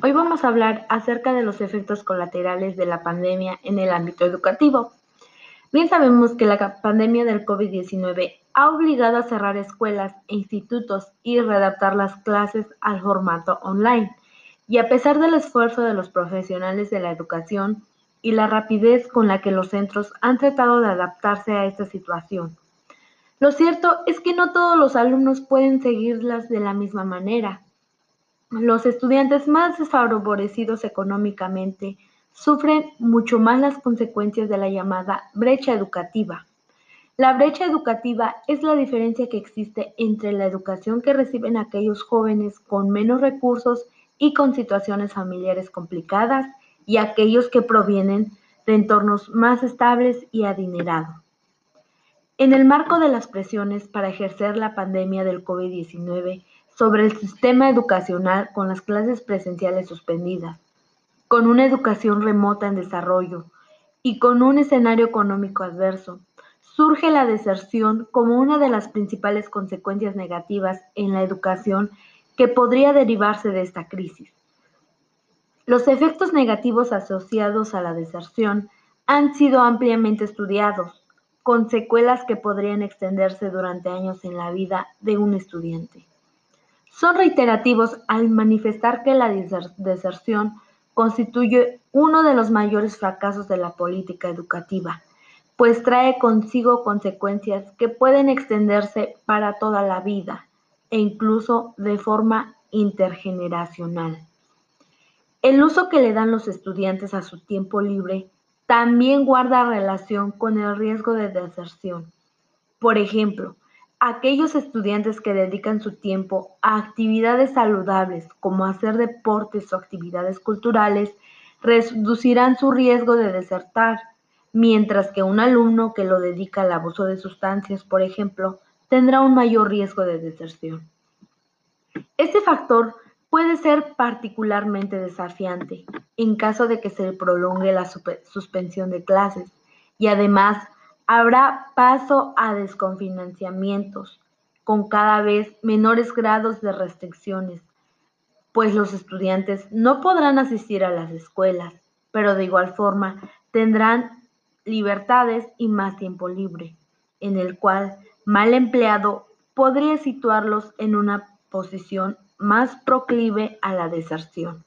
Hoy vamos a hablar acerca de los efectos colaterales de la pandemia en el ámbito educativo. Bien sabemos que la pandemia del COVID-19 ha obligado a cerrar escuelas e institutos y readaptar las clases al formato online. Y a pesar del esfuerzo de los profesionales de la educación y la rapidez con la que los centros han tratado de adaptarse a esta situación, lo cierto es que no todos los alumnos pueden seguirlas de la misma manera los estudiantes más desfavorecidos económicamente sufren mucho más las consecuencias de la llamada brecha educativa. La brecha educativa es la diferencia que existe entre la educación que reciben aquellos jóvenes con menos recursos y con situaciones familiares complicadas y aquellos que provienen de entornos más estables y adinerados. En el marco de las presiones para ejercer la pandemia del COVID-19, sobre el sistema educacional con las clases presenciales suspendidas, con una educación remota en desarrollo y con un escenario económico adverso, surge la deserción como una de las principales consecuencias negativas en la educación que podría derivarse de esta crisis. Los efectos negativos asociados a la deserción han sido ampliamente estudiados, con secuelas que podrían extenderse durante años en la vida de un estudiante son reiterativos al manifestar que la deserción constituye uno de los mayores fracasos de la política educativa, pues trae consigo consecuencias que pueden extenderse para toda la vida e incluso de forma intergeneracional. El uso que le dan los estudiantes a su tiempo libre también guarda relación con el riesgo de deserción. Por ejemplo, Aquellos estudiantes que dedican su tiempo a actividades saludables como hacer deportes o actividades culturales reducirán su riesgo de desertar, mientras que un alumno que lo dedica al abuso de sustancias, por ejemplo, tendrá un mayor riesgo de deserción. Este factor puede ser particularmente desafiante en caso de que se prolongue la suspensión de clases y además Habrá paso a desconfinanciamientos con cada vez menores grados de restricciones, pues los estudiantes no podrán asistir a las escuelas, pero de igual forma tendrán libertades y más tiempo libre, en el cual mal empleado podría situarlos en una posición más proclive a la deserción.